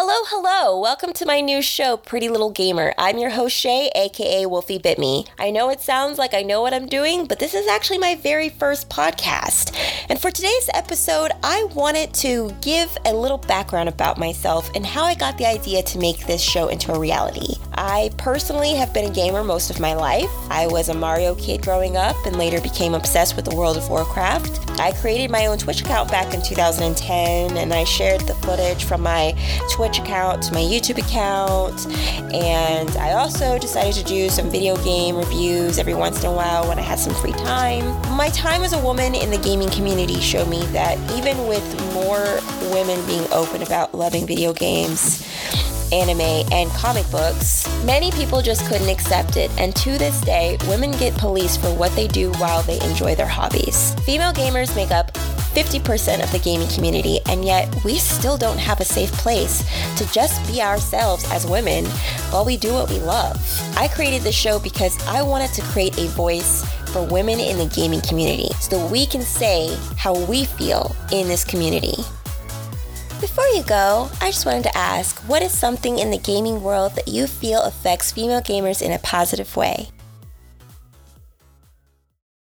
Hello, hello. Welcome to my new show, Pretty Little Gamer. I'm your host, Shay, aka Wolfie Bit Me. I know it sounds like I know what I'm doing, but this is actually my very first podcast. And for today's episode, I wanted to give a little background about myself and how I got the idea to make this show into a reality. I personally have been a gamer most of my life. I was a Mario kid growing up and later became obsessed with the world of Warcraft. I created my own Twitch account back in 2010 and I shared the footage from my Twitch account to my YouTube account. And I also decided to do some video game reviews every once in a while when I had some free time. My time as a woman in the gaming community showed me that even with more women being open about loving video games, anime, and comic books, many people just couldn't accept it, and to this day, women get policed for what they do while they enjoy their hobbies. Female gamers make up 50% of the gaming community, and yet we still don't have a safe place to just be ourselves as women while we do what we love. I created this show because I wanted to create a voice for women in the gaming community so we can say how we feel in this community. You go, I just wanted to ask what is something in the gaming world that you feel affects female gamers in a positive way?